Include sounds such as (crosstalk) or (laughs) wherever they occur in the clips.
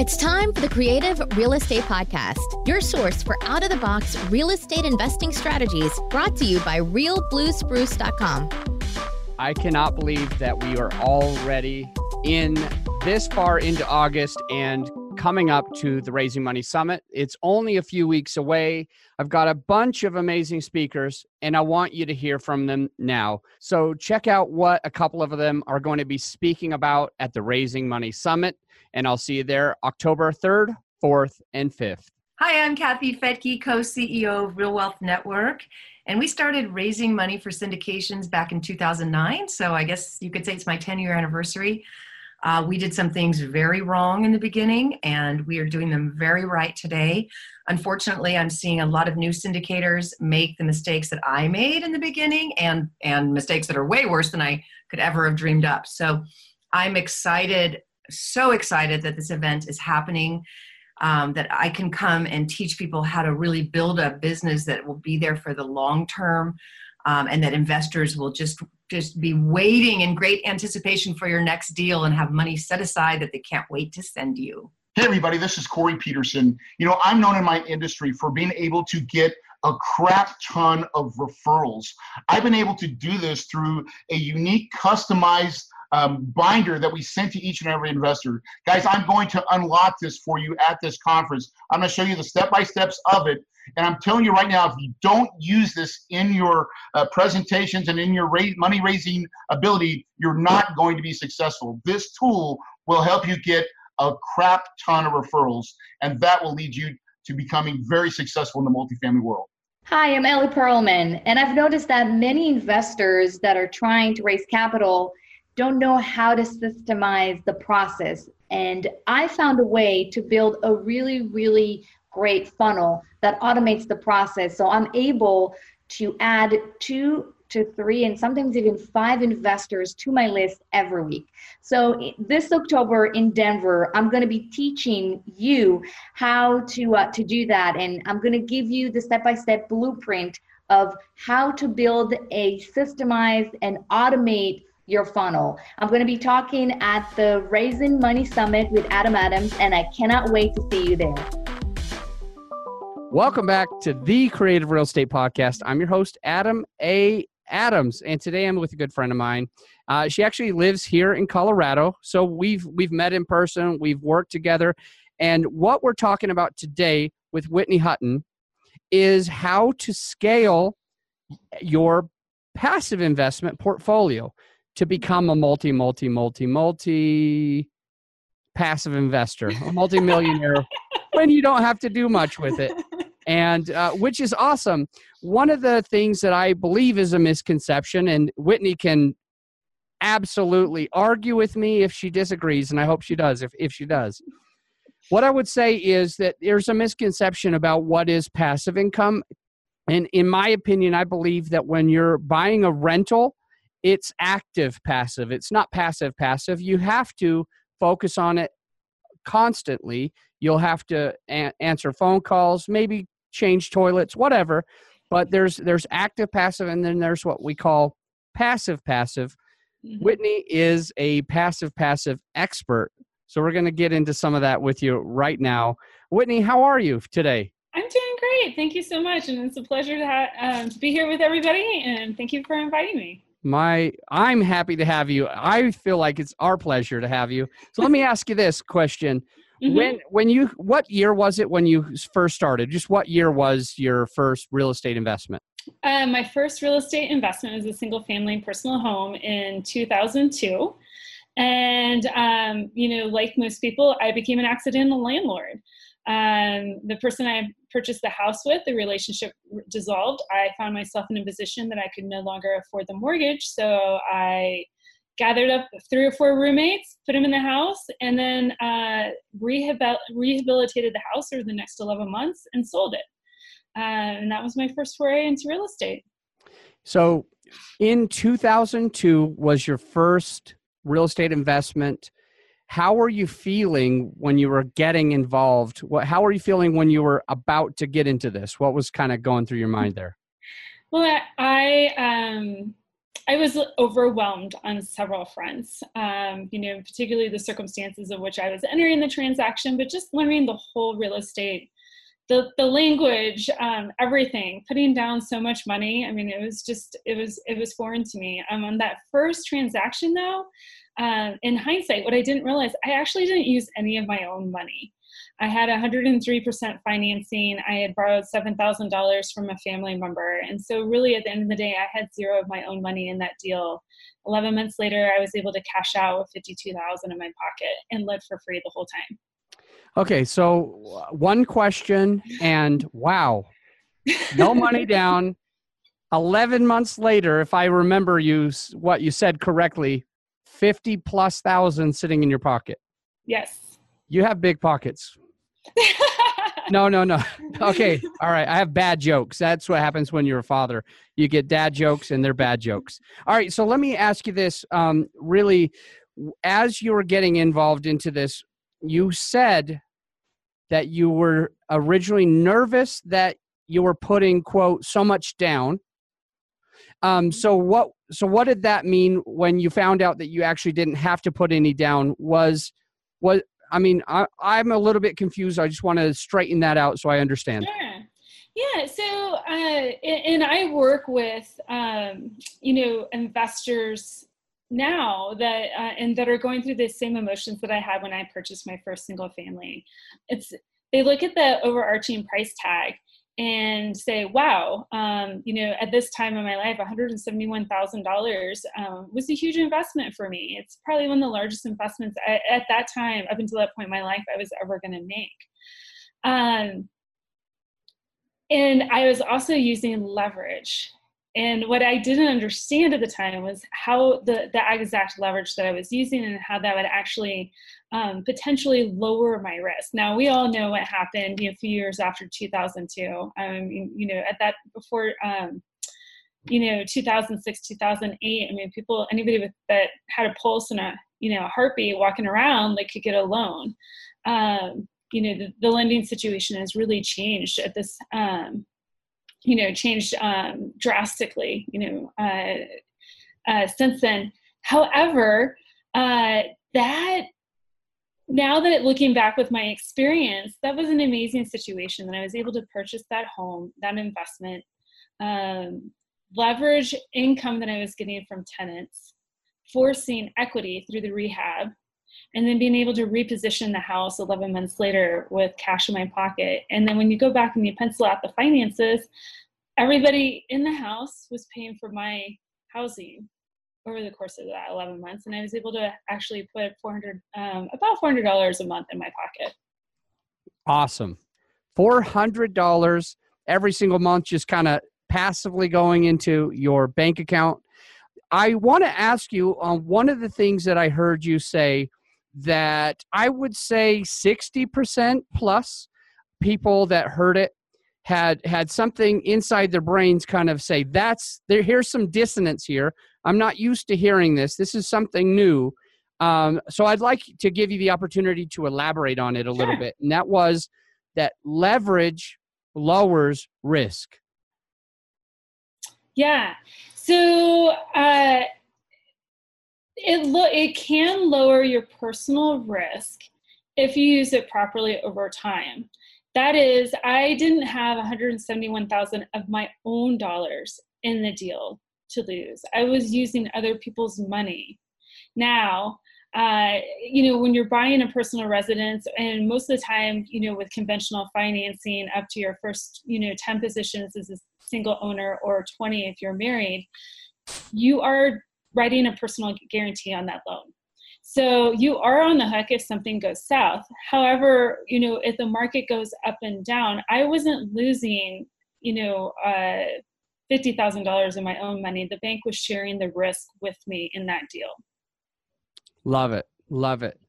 It's time for the Creative Real Estate Podcast, your source for out of the box real estate investing strategies brought to you by realbluespruce.com. I cannot believe that we are already in this far into August and coming up to the Raising Money Summit. It's only a few weeks away. I've got a bunch of amazing speakers, and I want you to hear from them now. So, check out what a couple of them are going to be speaking about at the Raising Money Summit and I'll see you there October 3rd, 4th, and 5th. Hi, I'm Kathy Fettke, co CEO of Real Wealth Network. And we started raising money for syndications back in 2009. So I guess you could say it's my 10 year anniversary. Uh, we did some things very wrong in the beginning, and we are doing them very right today. Unfortunately, I'm seeing a lot of new syndicators make the mistakes that I made in the beginning and, and mistakes that are way worse than I could ever have dreamed up. So I'm excited so excited that this event is happening. Um, that I can come and teach people how to really build a business that will be there for the long term, um, and that investors will just just be waiting in great anticipation for your next deal and have money set aside that they can't wait to send you. Hey everybody, this is Corey Peterson. You know, I'm known in my industry for being able to get a crap ton of referrals. I've been able to do this through a unique, customized um, binder that we sent to each and every investor. Guys, I'm going to unlock this for you at this conference. I'm going to show you the step by steps of it. And I'm telling you right now, if you don't use this in your uh, presentations and in your ra- money raising ability, you're not going to be successful. This tool will help you get a crap ton of referrals, and that will lead you to becoming very successful in the multifamily world. Hi, I'm Ellie Perlman, and I've noticed that many investors that are trying to raise capital don't know how to systemize the process. And I found a way to build a really, really great funnel that automates the process. So I'm able to add two to three and sometimes even five investors to my list every week. So this October in Denver, I'm going to be teaching you how to uh, to do that, and I'm going to give you the step-by-step blueprint of how to build a systemized and automate your funnel. I'm going to be talking at the Raising Money Summit with Adam Adams, and I cannot wait to see you there. Welcome back to the Creative Real Estate Podcast. I'm your host, Adam A. Adams, and today I'm with a good friend of mine. Uh, she actually lives here in Colorado, so we've we've met in person, we've worked together, and what we're talking about today with Whitney Hutton is how to scale your passive investment portfolio to become a multi, multi, multi, multi passive investor, a multi-millionaire (laughs) when you don't have to do much with it. And uh, which is awesome. One of the things that I believe is a misconception, and Whitney can absolutely argue with me if she disagrees, and I hope she does, if, if she does. What I would say is that there's a misconception about what is passive income. And in my opinion, I believe that when you're buying a rental, it's active passive. It's not passive passive. You have to focus on it constantly. You'll have to a- answer phone calls maybe change toilets whatever. But there's there's active passive and then there's what we call passive passive. Mm-hmm. whitney is a passive passive expert so we're going to get into some of that with you right now. Whitney how are you today? I'm doing great. Thank you so much and it's a pleasure to, ha- um, to be here with everybody and thank you for inviting me my i'm happy to have you. I feel like it's our pleasure to have you. So let me (laughs) ask you this question. Mm-hmm. when when you what year was it when you first started? Just what year was your first real estate investment? Uh, my first real estate investment was a single family personal home in 2002 and um, you know like most people i became an accidental landlord um, the person I purchased the house with, the relationship dissolved. I found myself in a position that I could no longer afford the mortgage. So I gathered up three or four roommates, put them in the house, and then uh, rehabil- rehabilitated the house over the next 11 months and sold it. Uh, and that was my first foray into real estate. So in 2002 was your first real estate investment how were you feeling when you were getting involved what how were you feeling when you were about to get into this what was kind of going through your mind there well i um I was overwhelmed on several fronts. Um, you know, particularly the circumstances of which I was entering the transaction, but just learning the whole real estate, the the language, um, everything. Putting down so much money. I mean, it was just it was it was foreign to me. Um, on that first transaction, though, uh, in hindsight, what I didn't realize, I actually didn't use any of my own money. I had 103% financing. I had borrowed $7,000 from a family member. And so, really, at the end of the day, I had zero of my own money in that deal. 11 months later, I was able to cash out with 52,000 in my pocket and live for free the whole time. Okay, so one question, and wow, no money down. (laughs) 11 months later, if I remember you what you said correctly, 50 plus thousand sitting in your pocket. Yes. You have big pockets. (laughs) no, no, no. Okay. All right. I have bad jokes. That's what happens when you're a father. You get dad jokes and they're bad jokes. All right. So let me ask you this. Um, really, as you were getting involved into this, you said that you were originally nervous that you were putting, quote, so much down. Um, so what so what did that mean when you found out that you actually didn't have to put any down? Was was I mean, I, I'm a little bit confused. I just want to straighten that out so I understand. yeah Yeah. So, uh, and I work with, um, you know, investors now that uh, and that are going through the same emotions that I had when I purchased my first single family. It's they look at the overarching price tag and say, wow, um, you know, at this time in my life, $171,000 um, was a huge investment for me. It's probably one of the largest investments I, at that time, up until that point in my life, I was ever going to make. Um, and I was also using leverage. And what I didn't understand at the time was how the, the exact leverage that I was using and how that would actually um, potentially lower my risk. Now, we all know what happened a few years after 2002. Um, you know, at that, before, um, you know, 2006, 2008, I mean, people, anybody with, that had a pulse and a, you know, a heartbeat walking around, they could get a loan. Um, you know, the, the lending situation has really changed at this, um, you know changed um, drastically you know uh, uh, since then. However uh, that now that looking back with my experience that was an amazing situation that i was able to purchase that home that investment um, leverage income that i was getting from tenants forcing equity through the rehab and then being able to reposition the house 11 months later with cash in my pocket. And then when you go back and you pencil out the finances, everybody in the house was paying for my housing over the course of that 11 months. And I was able to actually put 400, um, about $400 a month in my pocket. Awesome. $400 every single month, just kind of passively going into your bank account. I want to ask you on one of the things that I heard you say that I would say 60% plus people that heard it had had something inside their brains kind of say that's there here's some dissonance here. I'm not used to hearing this. This is something new. Um, so i'd like to give you the opportunity to elaborate on it a little bit and that was that leverage lowers risk. Yeah. So uh, it lo- it can lower your personal risk if you use it properly over time. That is, I didn't have 171,000 of my own dollars in the deal to lose. I was using other people's money. Now, uh, you know, when you're buying a personal residence, and most of the time, you know, with conventional financing, up to your first, you know, 10 positions as a single owner or 20 if you're married, you are writing a personal guarantee on that loan. So you are on the hook if something goes south. However, you know, if the market goes up and down, I wasn't losing, you know, uh, $50,000 in my own money. The bank was sharing the risk with me in that deal. Love it. Love it.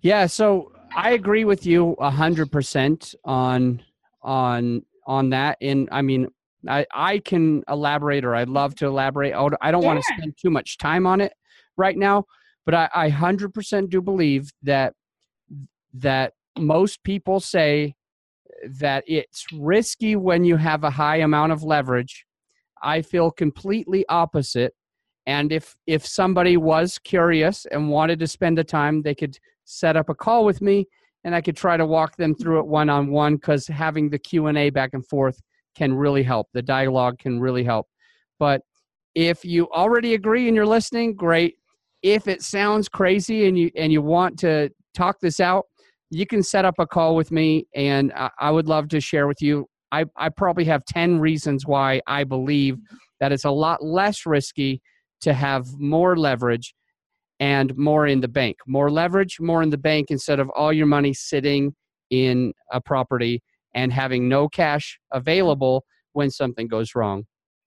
Yeah. So I agree with you a hundred percent on, on, on that. And I mean, I, I can elaborate or I'd love to elaborate. I don't yeah. want to spend too much time on it right now, but I, I 100% do believe that that most people say that it's risky when you have a high amount of leverage. I feel completely opposite. And if if somebody was curious and wanted to spend the time, they could set up a call with me and I could try to walk them through it one on one cuz having the Q&A back and forth can really help. The dialogue can really help. But if you already agree and you're listening, great. If it sounds crazy and you and you want to talk this out, you can set up a call with me and I, I would love to share with you. I, I probably have 10 reasons why I believe that it's a lot less risky to have more leverage and more in the bank. More leverage, more in the bank instead of all your money sitting in a property and having no cash available when something goes wrong.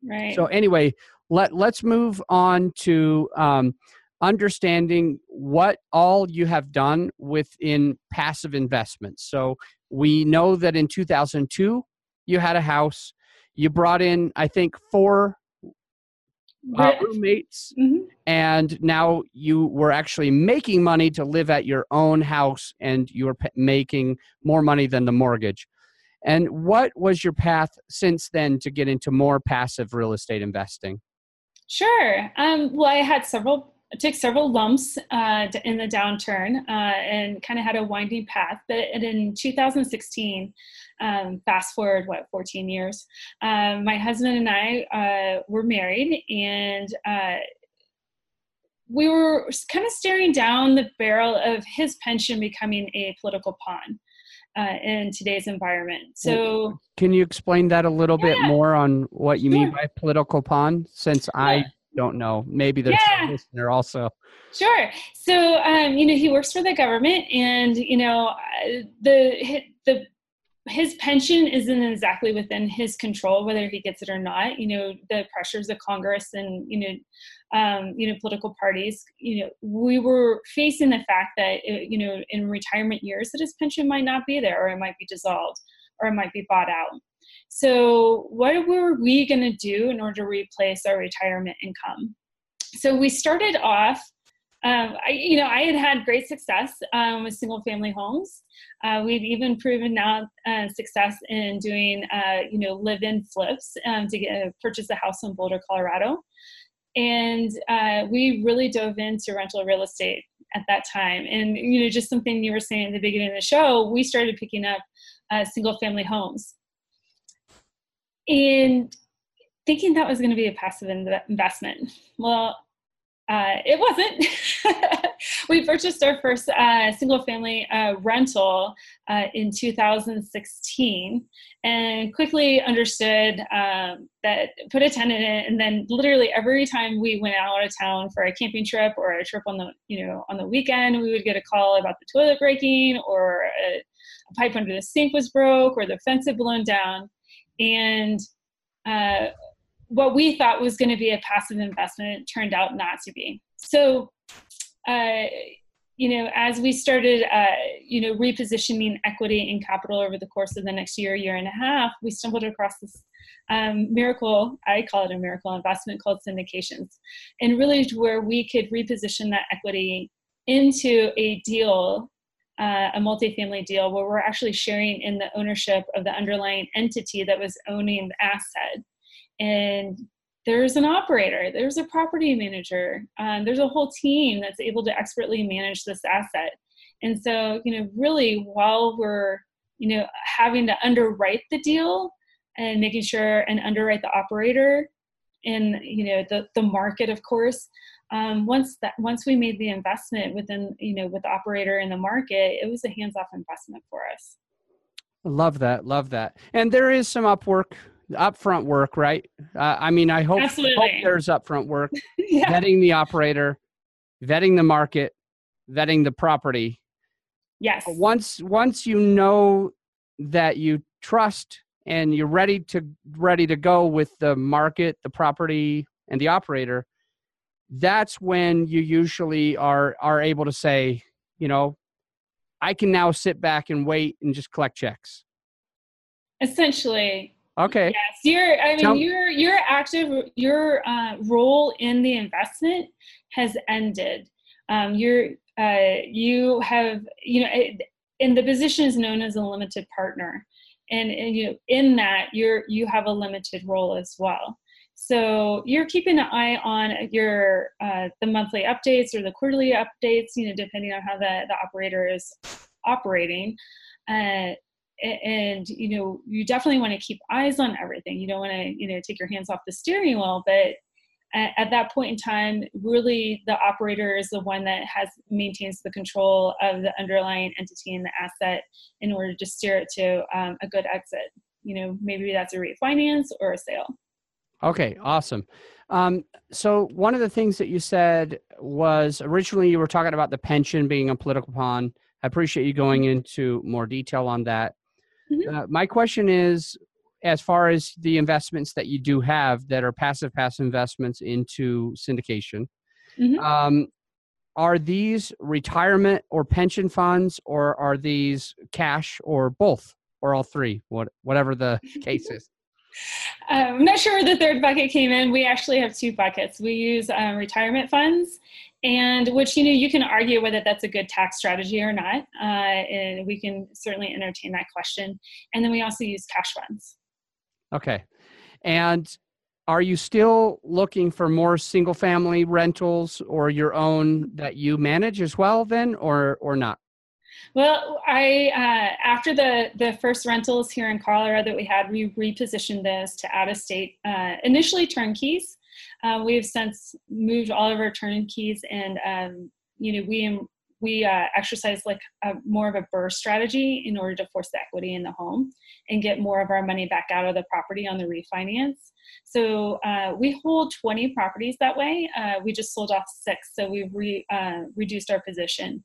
Right. So anyway, let let's move on to um, understanding what all you have done within passive investments. So we know that in 2002 you had a house. You brought in, I think, four uh, roommates, Mhm. and now you were actually making money to live at your own house, and you were pa- making more money than the mortgage. And what was your path since then to get into more passive real estate investing? Sure. Um, well, I had several, I took several lumps uh, in the downturn uh, and kind of had a winding path. But in 2016, um, fast forward, what, 14 years, um, my husband and I uh, were married and uh, we were kind of staring down the barrel of his pension becoming a political pawn uh, in today's environment. So, Can you explain that a little bit more on what you mean by political pawn? Since I don't know, maybe there's Yeah. a listener also. Sure. So, um, you know, he works for the government, and you know, uh, the the his pension isn't exactly within his control whether he gets it or not. You know, the pressures of Congress and you know, um, you know, political parties. You know, we were facing the fact that uh, you know, in retirement years, that his pension might not be there, or it might be dissolved, or it might be bought out. So, what were we going to do in order to replace our retirement income? So we started off um, I, you know, I had had great success um, with single family homes. Uh, we've even proven now uh, success in doing, uh, you know, live-in flips um, to get purchase a house in Boulder, Colorado. And uh, we really dove into rental real estate at that time. And you know, just something you were saying at the beginning of the show, we started picking up uh, single family homes. And thinking that was going to be a passive in- investment. Well, uh, it wasn't. (laughs) we purchased our first uh, single family uh, rental uh, in 2016 and quickly understood um, that put a tenant in and then literally every time we went out of town for a camping trip or a trip on the you know on the weekend we would get a call about the toilet breaking or a, a pipe under the sink was broke or the fence had blown down and uh, what we thought was going to be a passive investment turned out not to be. So, uh, you know, as we started, uh, you know, repositioning equity and capital over the course of the next year, year and a half, we stumbled across this um, miracle. I call it a miracle investment called syndications, and really where we could reposition that equity into a deal. Uh, a multifamily deal where we're actually sharing in the ownership of the underlying entity that was owning the asset and there's an operator there's a property manager um, there's a whole team that's able to expertly manage this asset and so you know really while we're you know having to underwrite the deal and making sure and underwrite the operator and you know the, the market of course um, once that once we made the investment within you know with the operator in the market it was a hands-off investment for us Love that. Love that. And there is some upwork, upfront work, right? Uh, I mean, I hope, hope there's upfront work. (laughs) yeah Vetting the operator, vetting the market, vetting the property. yes Once once you know that you trust and you're ready to ready to go with the market, the property, and the operator, that's when you usually are are able to say, you know, I can now sit back and wait and just collect checks. essentially Okay. yes your i mean Tell- your your active your uh, role in the investment has ended um, you're uh, you have you know it, and the position is known as a limited partner and, and you know in that you're you have a limited role as well So you're keeping an eye on your uh, the monthly updates or the quarterly updates, you know, depending on how the, the operator is operating. Uh, and you know you definitely want to keep eyes on everything. You don't want to you know take your hands off the steering wheel but at, at, that point in time really the operator is the one that has maintains the control of the underlying entity and the asset in order to steer it to um, a good exit. You know maybe that's a refinance or a sale. Okay awesome. Um, so one of the things that you said was originally you were talking about the pension being a political pawn. I appreciate you going into more detail on that Mm-hmm. Uh, my question is as far as the investments that you do have that are passive passive investments into syndication mm-hmm. um, are these retirement or pension funds or are these cash or both or all three what, whatever the (laughs) case is I'm not sure where the third bucket came in. We actually have two buckets. We use um, retirement funds, and which you know you can argue whether that's a good tax strategy or not, uh, and we can certainly entertain that question. And then we also use cash funds. Okay, and are you still looking for more single family rentals or your own that you manage as well then or or not well, I uh, after the the first rentals here in Colorado that we had, we repositioned this to out of state. Uh, initially turnkeys. Uh, we have since moved all of our turnkeys, and um, you know we we uh, exercise like a, more of a BRRRR strategy in order to force the equity in the home and get more of our money back out of the property on the refinance. So uh, we hold 20 properties that way. Uh, we just sold off six, so we've re, uh, reduced our position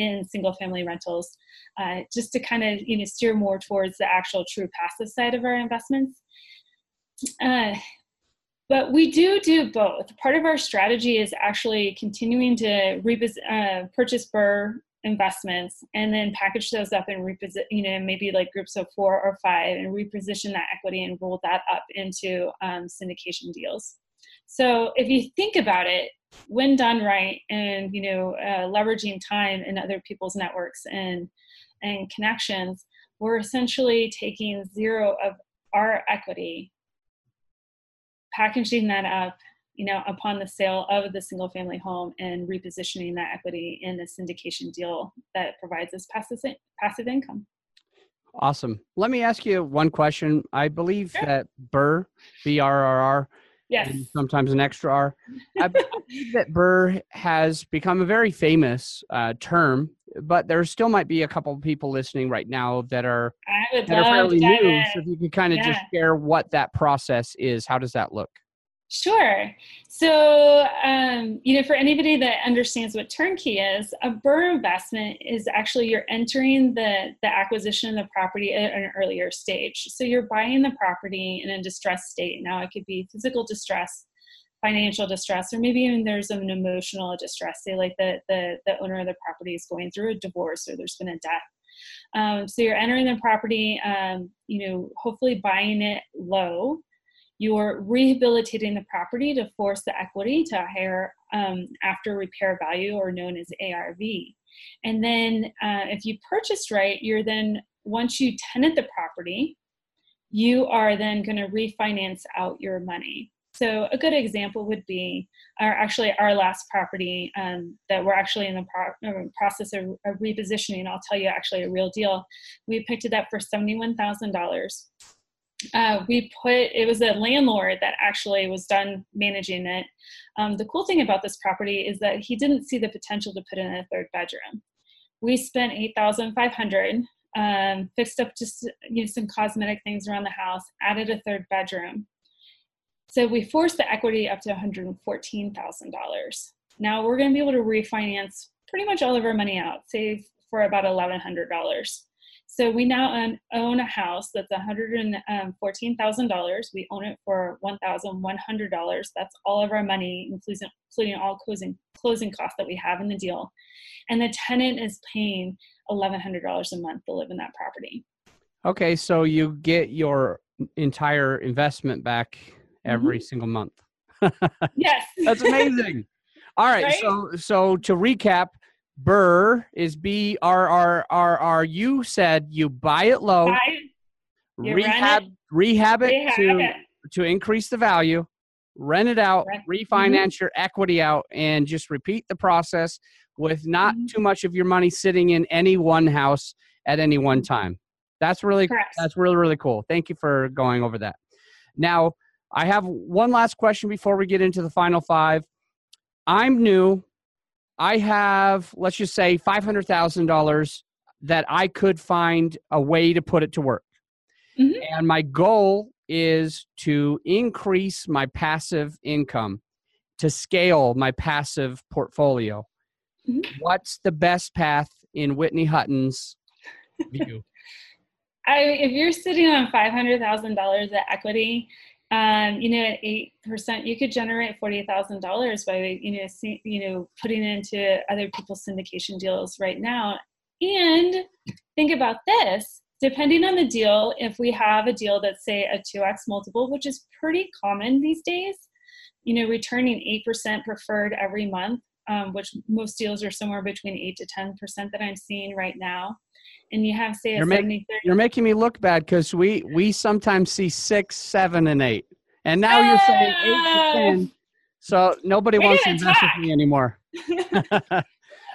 in single family rentals uh, just to kind of you know steer more towards the actual true passive side of our investments. Uh, but we do do both. Part of our strategy is actually continuing to repos- uh, purchase BRRRR investments and then package those up and reposition you know maybe like groups of four or five and reposition that equity and roll that up into um, syndication deals so if you think about it when done right and you know uh, leveraging time in other people's networks and and connections we're essentially taking zero of our equity packaging that up you know upon the sale of the single family home and repositioning that equity in a syndication deal that provides us passive passive income. Awesome. Let me ask you one question. I believe sure. that burr b-r-r-r Yes. sometimes an extra R. I (laughs) believe that BRRRR has become a very famous uh, term, but there still might be a couple of people listening right now that are that are fairly new. So if you could kind of yeah. just share what that process is, how does that look? Sure. So, um, you know, for anybody that understands what turnkey is, a BRRRR investment is actually you're entering the, the acquisition of the property at an earlier stage. So you're buying the property in a distressed state. Now it could be physical distress, financial distress, or maybe even there's an emotional distress. Say like the, the, the owner of the property is going through a divorce or there's been a death. Um, so you're entering the property, um, you know, hopefully buying it low you're rehabilitating the property to force the equity to a higher um, after repair value or known as ARV. And then uh, if you purchased right, you're then, once you tenant the property, you are then going to refinance out your money. So a good example would be our actually our last property um, that we're actually in the pro- uh, process of, of, repositioning. I'll tell you actually a real deal. We picked it up for seventy one thousand dollars uh, we put it was a landlord that actually was done managing it. Um, the cool thing about this property is that he didn't see the potential to put in a third bedroom. We spent eight thousand five hundred, um, fixed up just you know, some cosmetic things around the house, added a third bedroom. So we forced the equity up to one hundred fourteen thousand dollars. Now we're going to be able to refinance pretty much all of our money out, save for about eleven hundred dollars. So we now own, own a house that's $114,000. We own it for $1,100. That's all of our money, including, including all closing, closing costs that we have in the deal. And the tenant is paying $1,100 a month to live in that property. Okay, so you get your entire investment back every mm-hmm. single month. (laughs) yes. That's amazing. All right, (laughs) right, so so to recap, BRRRR is B R R R R. You said you buy it low, buy, rehab, it, rehab it rehab to it. to increase the value, rent it out, Right. refinance your equity out, and just repeat the process with not Mhm. too much of your money sitting in any one house at any one time. That's really Correct. that's really really cool. Thank you for going over that. Now, I have one last question before we get into the final five. I'm new. I have let's just say five hundred thousand dollars that I could find a way to put it to work. Mhm. And my goal is to increase my passive income to scale my passive portfolio. Mhm. What's the best path in Whitney Hutton's (laughs) view? I, if you're sitting on five hundred thousand dollars at equity, um, you know, eight percent, you could generate forty thousand dollars by you know, see, you know, putting into other people's syndication deals right now. And think about this: depending on the deal, if we have a deal that's say a two x multiple, which is pretty common these days, you know, returning eight percent preferred every month, um, which most deals are somewhere between eight to ten percent that I'm seeing right now. And you have say a You're make- 70 30 You're making me look bad because we we sometimes see six, seven, and eight, and now you're saying eight to ten. So nobody We're wants to invest with me anymore. (laughs) (laughs)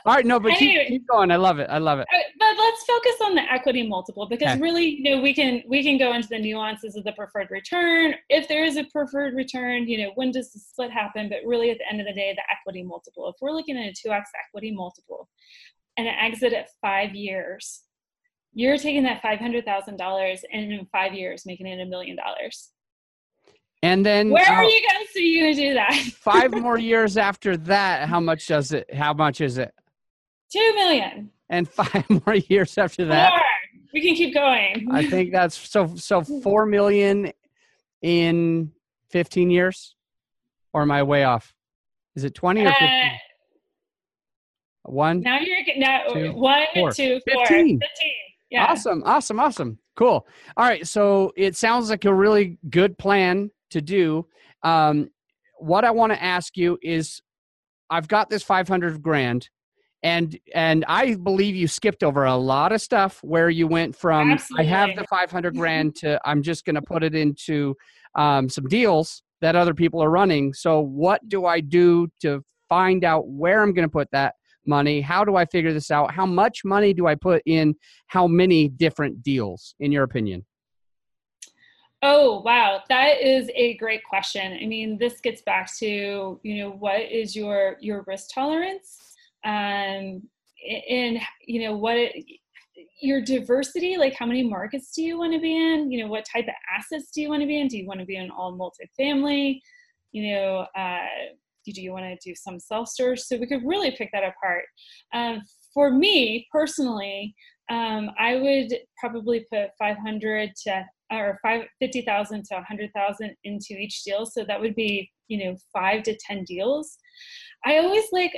All right, no, but keep, Anyway. keep going. I love it. I love it. But let's focus on the equity multiple because Okay. really you know we can we can go into the nuances of the preferred return if there is a preferred return you know when does the split happen but really at the end of the day the equity multiple if we're looking at a 2x equity multiple and an exit at five years you're taking that $500000 and in five years making it a million dollars And then where are uh, you are you going to do that (laughs) five more years after that, how much does it? How much is it? two million And five (laughs) more years after that, Four. we can keep going I (laughs) think that's so. So four million in fifteen years, or am I way off? Is it twenty or Uh, fifteen? One. Now you're get- now Two, one, four. two, four, 15. 15. Yeah. Awesome, awesome, awesome. Cool. All right. So it sounds like a really good plan to do. Um, what I want to ask you is I've got this 500 grand and and I believe you skipped over a lot of stuff where you went from I have the 500 (laughs) grand to I'm just going to put it into um, some deals that other people are running. So what do I do to find out where I'm going to put that money? How do I figure this out? How much money do I put in how many different deals in your opinion? Oh, wow. That is a great question. I mean, this gets back to, you know, what is your your risk tolerance? Um and you know, what your diversity, like how many markets do you want to be in? You know, what type of assets do you want to be in? Do you want to be in all multifamily? You know, uh do you want to do some self-storage? So we could really pick that apart. Um, for me personally, um, I would probably put 500 to or five fifty thousand to a hundred thousand into each deal. So that would be you know five to ten deals. I always like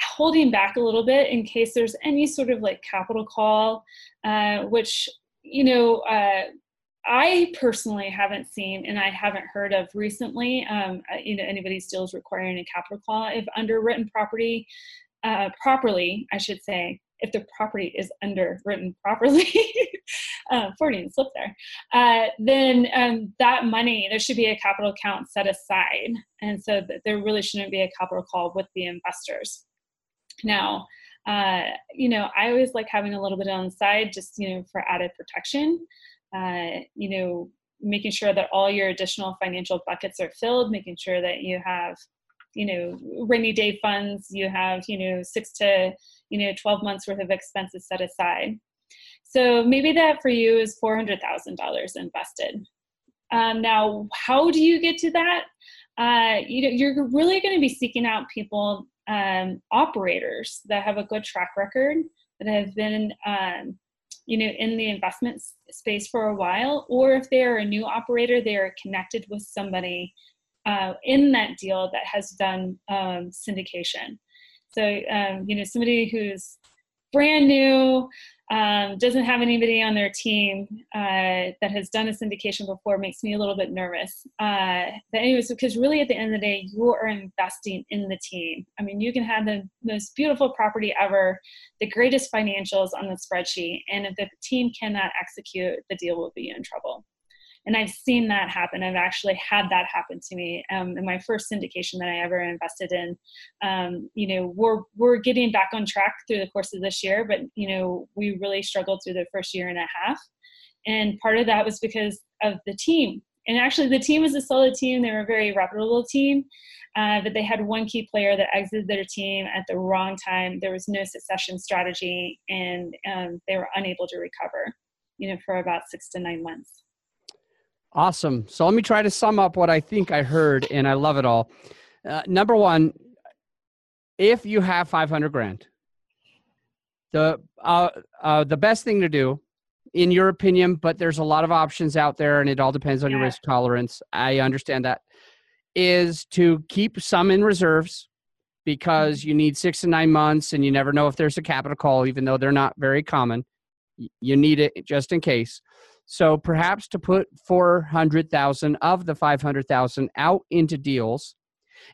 holding back a little bit in case there's any sort of like capital call, uh, which you know. Uh, I personally haven't seen and I haven't heard of recently, um, uh, you know, anybody's deals requiring a capital call. If underwritten property uh, properly, I should say, if the property is underwritten properly, (laughs) uh, Freudian slip there, uh, then um, that money, there should be a capital account set aside. And so that there really shouldn't be a capital call with the investors. Now, uh, you know, I always like having a little bit on the side just, you know, for added protection. Uh, you know, making sure that all your additional financial buckets are filled, making sure that you have, you know, rainy day funds, you have, you know, six to, you know, 12 months worth of expenses set aside. So maybe that for you is $400,000 invested. Um, now, how do you get to that? Uh, you know, you're really going to be seeking out people, um, operators that have a good track record, that have been, um, you know, in the investment space for a while, or if they are a new operator, they are connected with somebody uh, in that deal that has done um, syndication. So, um, you know, somebody who's brand new, um, doesn't have anybody on their team uh, that has done a syndication before makes me a little bit nervous. Uh, but anyways, because really at the end of the day, you are investing in the team. I mean, you can have the most beautiful property ever, the greatest financials on the spreadsheet, and if the team cannot execute, the deal will be in trouble. And I've seen that happen. I've actually had that happen to me um, in my first syndication that I ever invested in. Um, you know, we're we're getting back on track through the course of this year, but you know, we really struggled through the first year and a half, and part of that was because of the team. And actually, the team was a solid team. They were a very reputable team, uh, but they had one key player that exited their team at the wrong time. There was no succession strategy, and um, they were unable to recover. You know, for about six to nine months. Awesome. So let me try to sum up what I think I heard, and I love it all. Uh, number one, if you have 500 grand, the uh, uh, the best thing to do, in your opinion, but there's a lot of options out there, and it all depends on yeah. your risk tolerance. I understand that. Is to keep some in reserves because you need six to nine months, and you never know if there's a capital call, even though they're not very common. You need it just in case. So perhaps to put 400,000 of the 500,000 out into deals.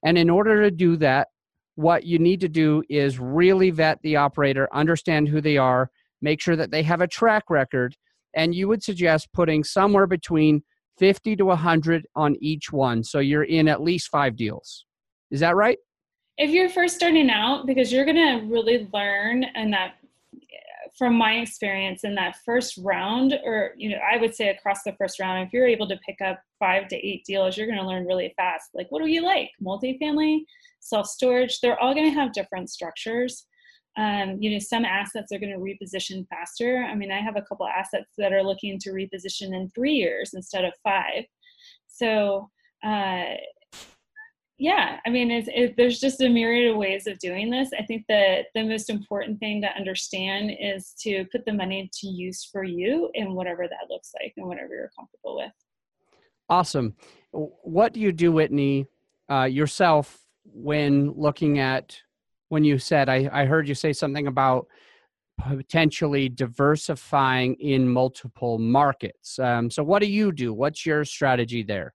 And in order to do that, what you need to do is really vet the operator, understand who they are, make sure that they have a track record, and you would suggest putting somewhere between 50 to 100 on each one. So you're in at least 5 deals. Is that right? If you're first starting out because you're going to really learn in that from my experience in that first round, or you know, I would say across the first round, if you're able to pick up five to eight deals, you're going to learn really fast. Like, what do you like? Multifamily, self storage. They're all going to have different structures. Um, you know, some assets are going to reposition faster. I mean, I have a couple assets that are looking to reposition in three years instead of five. So, uh, yeah i mean it's, it, there's just a myriad of ways of doing this. I think that the most important thing to understand is to put the money to use for you and whatever that looks like and whatever you're comfortable with. Awesome. What do you do whitney uh, yourself when looking at when you said I, I heard you say something about potentially diversifying in multiple markets. Um, so what do you do? What's your strategy there?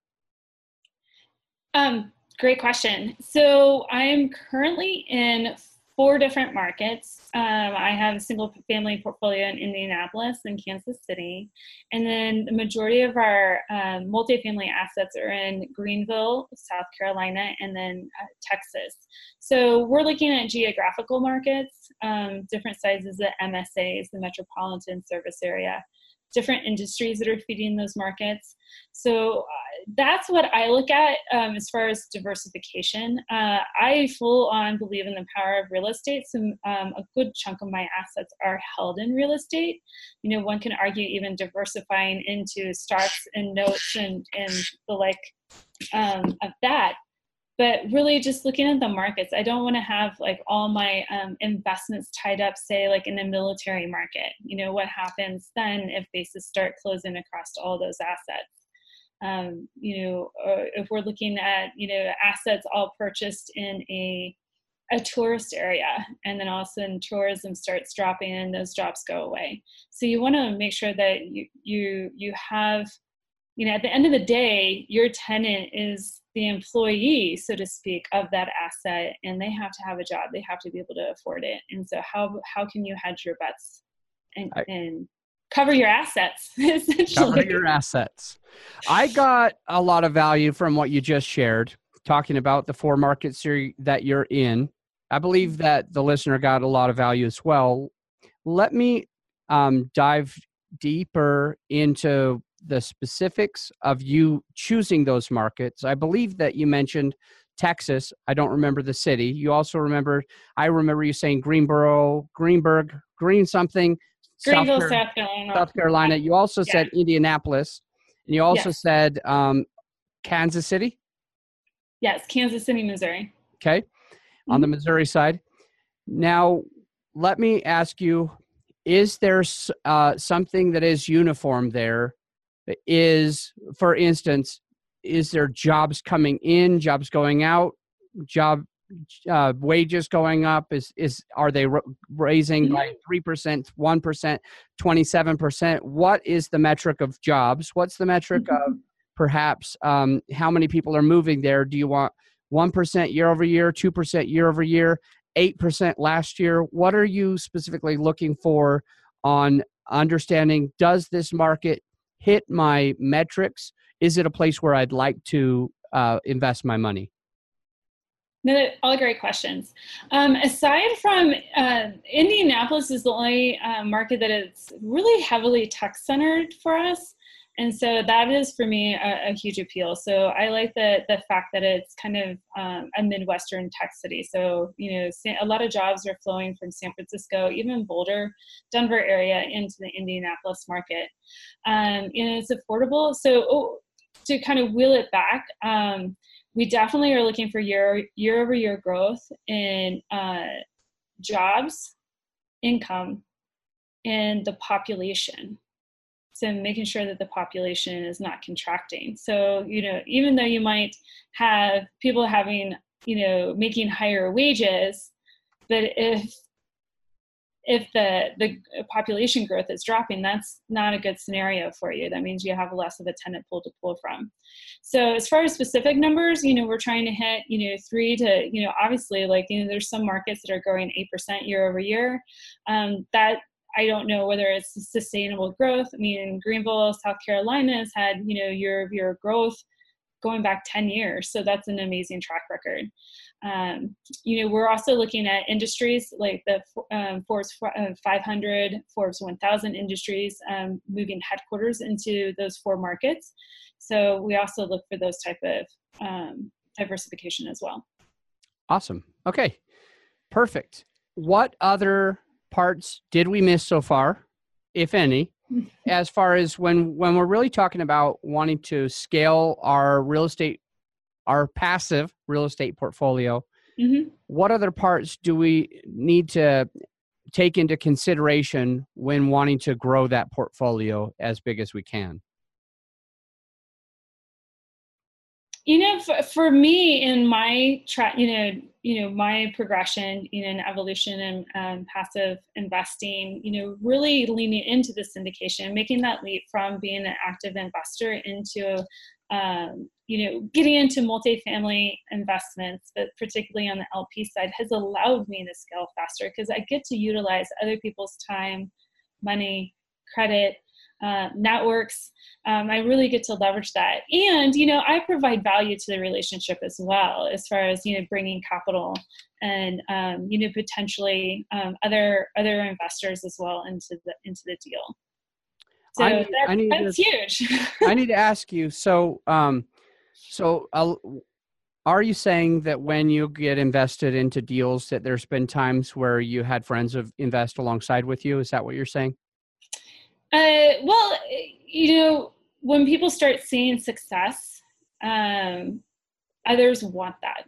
Um, Great question. So I am currently in four different markets. Um, I have a single family portfolio in Indianapolis and Kansas City. And then the majority of our um, multifamily assets are in Greenville, South Carolina, and then uh, Texas. So we're looking at geographical markets, um, different sizes of MSAs, the metropolitan service area different industries that are feeding those markets. So uh, that's what I look at um, as far as diversification. Uh, I full on believe in the power of real estate. So um, a good chunk of my assets are held in real estate. You know, one can argue even diversifying into stocks and notes and, and the like um, of that but really just looking at the markets i don't want to have like all my um, investments tied up say like in the military market. You know what happens then if bases start closing across all those assets? Um, you know if we're looking at you know assets all purchased in a a tourist area and then all of a sudden tourism starts dropping and those jobs go away. So you want to make sure that you you you have you know at the end of the day your tenant is the employee, so to speak, of that asset, and they have to have a job. They have to be able to afford it. And so, how how can you hedge your bets and, I, and cover your assets? (laughs) Essentially, cover your assets. I got a lot of value from what you just shared, talking about the four markets that you're in. I believe mm-hmm. that the listener got a lot of value as well. Let me um, dive deeper into the specifics of you choosing those markets. I believe that you mentioned Texas. I don't remember the city. You also remember, I remember you saying Greenboro, Greenburg, Green something. Greenville, South, South Carolina. South Carolina. You also yeah. said Indianapolis. And you also yes. said um, Kansas City? Yes, Kansas City, Missouri. Okay. Mm-hmm. On the mm-hmm. Missouri side. Now, let me ask you is there uh, something that is uniform there is for instance is there jobs coming in jobs going out job uh, wages going up? Is is are they raising by mm-hmm. 3% 1% 27% what is the metric of jobs? What's the metric mm-hmm. of perhaps um, how many people are moving there? Do you want 1% year over year 2% year over year 8% last year? What are you specifically looking for on understanding does this market hit my metrics, is it a place where I'd like to uh, invest my money? No, all great questions. Um, aside from uh, Indianapolis is the only uh, market that is really heavily tech centered for us and so that is for me a, a, huge appeal. So i like the the fact that it's kind of um, a midwestern tech city. So you know a lot of jobs are flowing from san francisco even boulder denver area into the indianapolis market. Um, and it's affordable. So oh, to kind of wheel it back um, we definitely are looking for year year over year growth in uh, jobs income and the population so making sure that the population is not contracting. So you know even though you might have people having you know making higher wages but if if the the population growth is dropping that's not a good scenario for you. That means you have less of a tenant pool to pull from. So as far as specific numbers you know we're trying to hit you know three to you know obviously like you know there's some markets that are growing 8% year over year. Um, that I don't know whether it's sustainable growth. I mean, Greenville, South Carolina has had, you know, year your growth going back 10 years. So that's an amazing track record. Um, you know, we're also looking at industries like the um, Forbes uh, 500, Forbes 1000 industries, um, moving headquarters into those four markets. So we also look for those type of um, diversification as well. Awesome. Okay. Perfect. What other parts did we miss so far, if any, (laughs) as far as when when we're really talking about wanting to scale our real estate, our passive real estate portfolio? Mm-hmm. What other parts do we need to take into consideration when wanting to grow that portfolio as big as we can? You know for, for me in my track you know you know my progression you know in evolution and um, passive investing you know really leaning into the syndication making that leap from being an active investor into um, you know getting into multifamily investments but particularly on the lp side has allowed me to scale faster because i get to utilize other people's time money credit uh, networks. Um, I really get to leverage that, and you know, I provide value to the relationship as well, as far as you know, bringing capital and um, you know, potentially um, other other investors as well into the into the deal. So I need, that, I need that's to, huge. (laughs) I need to ask you. So, um, so. I'll, are you saying that when you get invested into deals that there's been times where you had friends of invest alongside with you is that what you're saying uh, well, you know, when people start seeing success, um, others want that.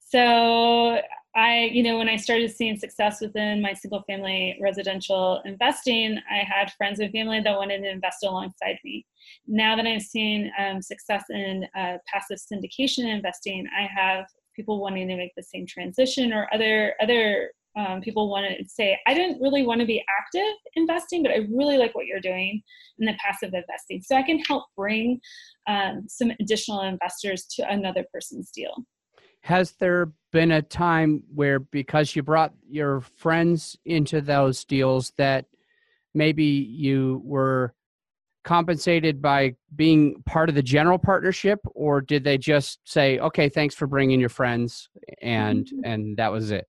So I, you know, when I started seeing success within my single family residential investing, I had friends and family that wanted to invest alongside me. Now that I'm seeing um, success in uh, passive syndication investing, I have people wanting to make the same transition or other other um, people want to say, I didn't really want to be active investing, but I really like what you're doing in the passive investing. So I can help bring um, some additional investors to another person's deal. Has there been a time where, because you brought your friends into those deals, that maybe you were compensated by being part of the general partnership or did they just say okay thanks for bringing your friends and mm-hmm. and that was it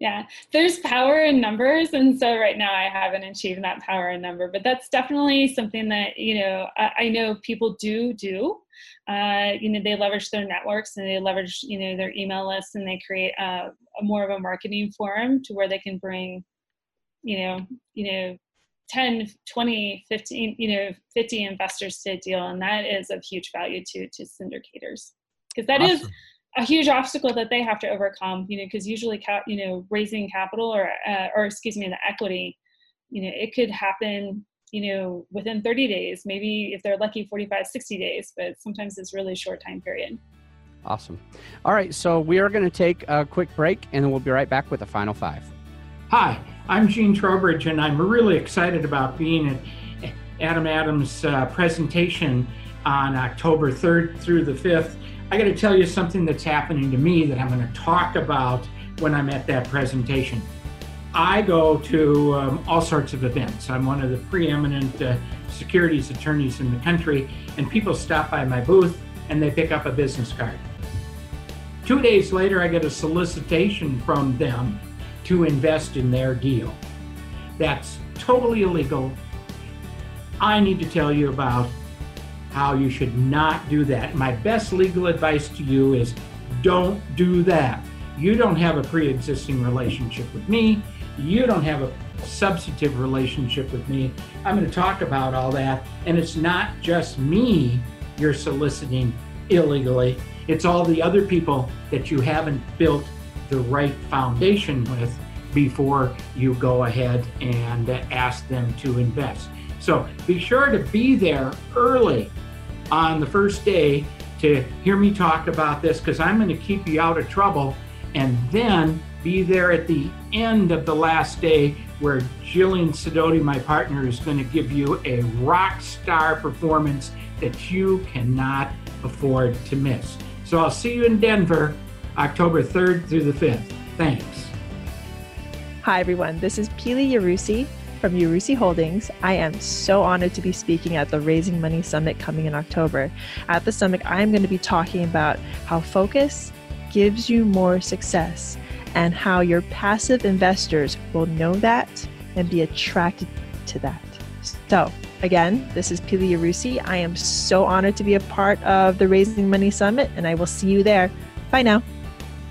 yeah there's power in numbers and so right now i haven't achieved that power in number but that's definitely something that you know i, I know people do do uh, you know they leverage their networks and they leverage you know their email lists and they create a, more of a marketing forum to where they can bring you know you know 10 20 15 you know 50 investors to a deal and that is of huge value to to syndicators because that awesome. is a huge obstacle that they have to overcome you know because usually cap, you know raising capital or uh, or excuse me the equity you know it could happen you know within 30 days maybe if they're lucky 45 60 days but sometimes it's really a short time period. Awesome. All right so we are going to take a quick break and then we'll be right back with the final five. Hi i'm gene trowbridge and i'm really excited about being at adam adams uh, presentation on october 3rd through the 5th I got to tell you something that's happening to me that I'm going to talk about when I'm at that presentation. I go to um, all sorts of events. I'm one of the preeminent uh, securities attorneys in the country, and people stop by my booth and they pick up a business card. Two days later, I get a solicitation from them to invest in their deal. That's totally illegal. I need to tell you about how you should not do that. My best legal advice to you is don't do that. You don't have a pre existing relationship with me. You don't have a substantive relationship with me. I'm going to talk about all that. And it's not just me you're soliciting illegally, it's all the other people that you haven't built the right foundation with before you go ahead and ask them to invest. So be sure to be there early on the first day to hear me talk about this because I'm going to keep you out of trouble and then be there at the end of the last day where Jillian Sidoti, my partner, is going to give you a rock star performance that you cannot afford to miss. So I'll see you in Denver October 3rd through the 5th. Thanks. Hi, everyone. This is Pili Yarusi from Yarusi Holdings. I am so honored to be speaking at the Raising Money Summit coming in October. At the summit, I am going to be talking about how focus gives you more success and how your passive investors will know that and be attracted to that. So, again, this is Pili Yarusi. I am so honored to be a part of the Raising Money Summit, and I will see you there. Bye now.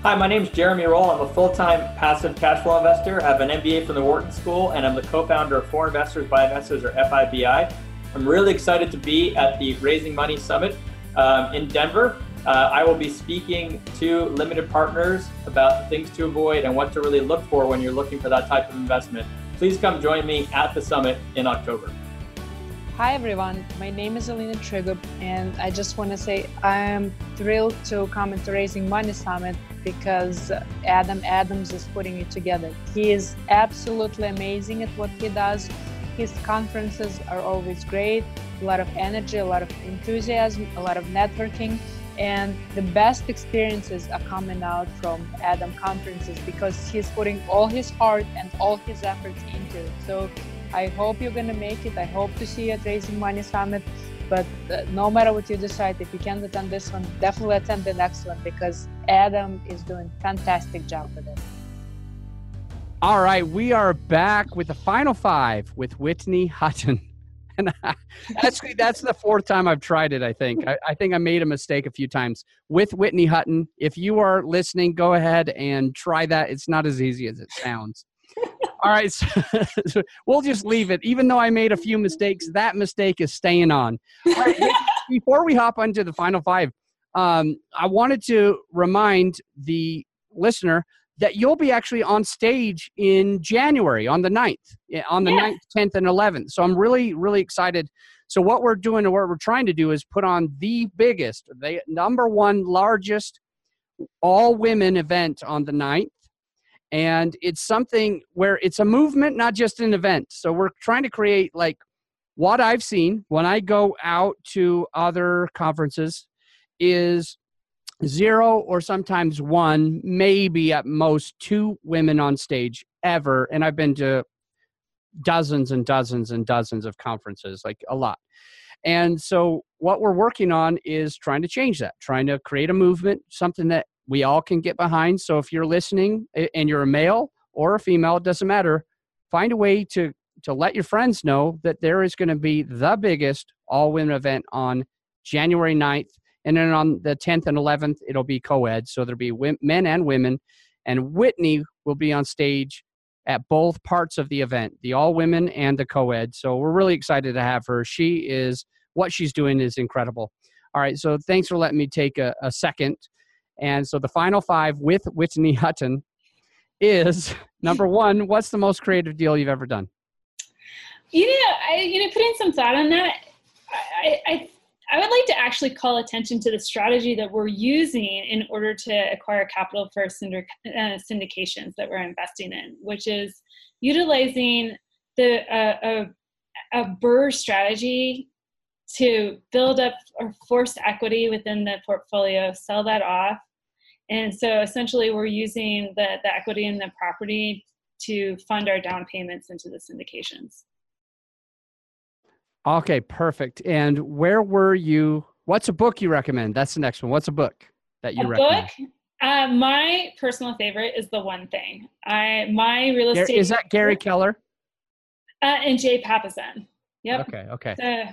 Hi, my name is Jeremy Roll. I'm a full-time passive cash flow investor. I have an MBA from the Wharton School, and I'm the co-founder of For Investors by Investors, or FIBI. I'm really excited to be at the Raising Money Summit um, in Denver. Uh, I will be speaking to limited partners about things to avoid and what to really look for when you're looking for that type of investment. Please come join me at the summit in October. Hi everyone, my name is Alina Trigub, and I just want to say I am thrilled to come into Raising Money Summit because Adam Adams is putting it together. He is absolutely amazing at what he does. His conferences are always great, a lot of energy, a lot of enthusiasm, a lot of networking. And the best experiences are coming out from Adam conferences because he's putting all his heart and all his efforts into it. So I hope you're going to make it. I hope to see you at Raising Money Summit. But uh, no matter what you decide, if you can't attend this one, definitely attend the next one because Adam is doing fantastic job with it. All right, we are back with the final five with Whitney Hutton. (laughs) And actually, that's the fourth time I've tried it. I think. I, I, think I made a mistake a few times with Whitney Hutton. If you are listening, go ahead and try that. It's not as easy as it sounds. All right, (laughs) so, so we'll just leave it. Even though I made a few mistakes, that mistake is staying on. (laughs) before we hop onto the final five, um, I wanted to remind the listener that you'll be actually on stage in January on the 9th, on the yeah. 9th, 10th, and 11th. So I'm really, really excited. So what we're doing and what we're trying to do is put on the biggest, the number one largest all women event on the 9th and it's something where it's a movement not just an event. So we're trying to create like what i've seen when i go out to other conferences is zero or sometimes one maybe at most two women on stage ever. And i've been to dozens and dozens and dozens of conferences like a lot. And so what we're working on is trying to change that trying to create a movement something that we all can get behind. So if you're listening and you're a male or a female, it doesn't matter. Find a way to to let your friends know that there is going to be the biggest all women event on January 9th. And then on the 10th and 11th, it'll be co ed. So there'll be men and women. And Whitney will be on stage at both parts of the event, the all women and the co ed. So we're really excited to have her. She is, what she's doing is incredible. All right. So thanks for letting me take a, a second and so the final five with Whitney Hutton is (laughs) number one, what's the most creative deal you've ever done? You know, I you know, putting some thought on that, I, I I would like to actually call attention to the strategy that we're using in order to acquire capital for syndic- uh, syndications that we're investing in, which is utilizing the uh, a, a BRRRR strategy to build up or force equity within the portfolio, sell that off, and so essentially, we're using the, the equity in the property to fund our down payments into the syndications. Okay, perfect. And where were you? What's a book you recommend? That's the next one. What's a book that you a recommend? book. Uh, my personal favorite is the one thing. I my real estate Is that Gary Keller? uh, and Jay Papasan. Yep. Okay, okay. So,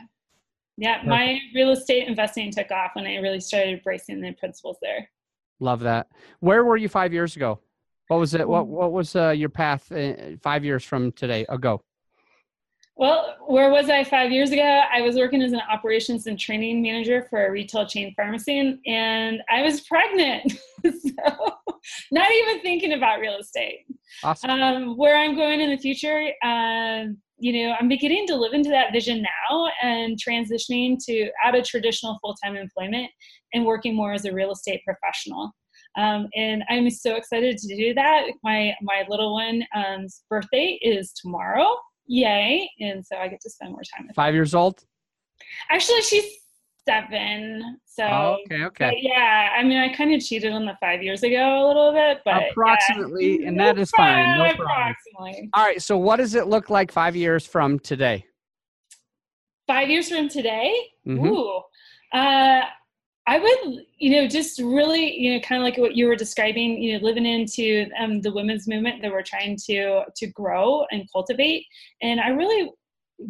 yeah, my real estate investing took off when I really started embracing the principles there. Love that. Where were you five years ago? What was it? What What was uh, your path uh, five years from today ago? Well, where was I five years ago? I was working as an operations and training manager for a retail chain pharmacy, and, I was pregnant. (laughs) so, not even thinking about real estate. Awesome. Um, where I'm going in the future, um, you know, I'm beginning to live into that vision now and transitioning to out of traditional full time employment and working more as a real estate professional. Um, and I'm so excited to do that. My my little one's um, birthday is tomorrow. Yay! And so I get to spend more time with Five years old. Actually, she's seven. So Oh, okay, okay. yeah, I mean, I kind of cheated on the five years ago a little bit, but yeah. Approximately, (laughs) and that is fine. No problem. Approximately. All right. So, what does it look like five years from today? Five years from today, Mhm. ooh, uh, I would, you know, just really, you know, kind of like what you were describing, you know, living into um, the women's movement that we're trying to to grow and cultivate, and I really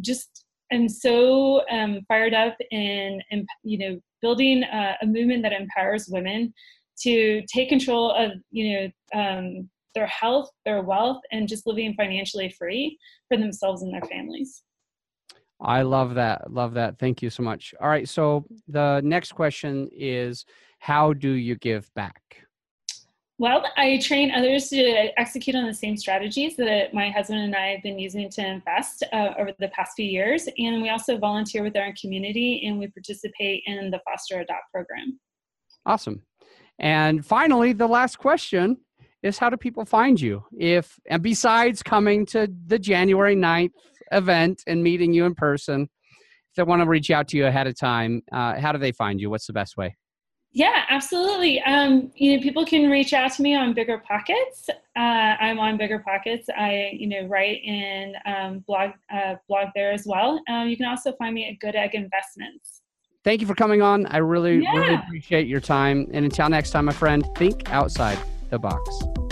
just am so um, fired up in, in, you know, building a, a movement that empowers women to take control of, you know, um, their health, their wealth, and just living financially free for themselves and their families. I love that. Love that. Thank you so much. All right. So, the next question is How do you give back? Well, I train others to execute on the same strategies that my husband and I have been using to invest uh, over the past few years. And we also volunteer with our community and we participate in the Foster Adopt program. Awesome. And finally, the last question is how do people find you? If and besides coming to the January 9th event and meeting you in person, if they want to reach out to you ahead of time, uh, how do they find you? What's the best way? Yeah, absolutely. Um, you know, people can reach out to me on Bigger Pockets. Uh, I'm on Bigger Pockets. I, you know, write and um, blog uh, blog there as well. Um, you can also find me at Good Egg Investments. Thank you for coming on. I really, really appreciate your time. And until next time, my friend, think outside the box.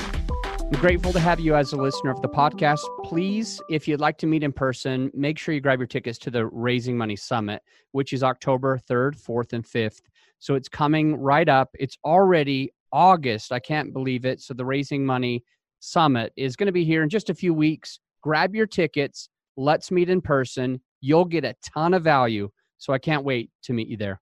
I'm grateful to have you as a listener of the podcast. Please, if you'd like to meet in person, make sure you grab your tickets to the Raising Money Summit, which is October 3rd, 4th, and 5th. So it's coming right up. It's already August. I can't believe it. So the Raising Money Summit is going to be here in just a few weeks. Grab your tickets. Let's meet in person. You'll get a ton of value. So I can't wait to meet you there.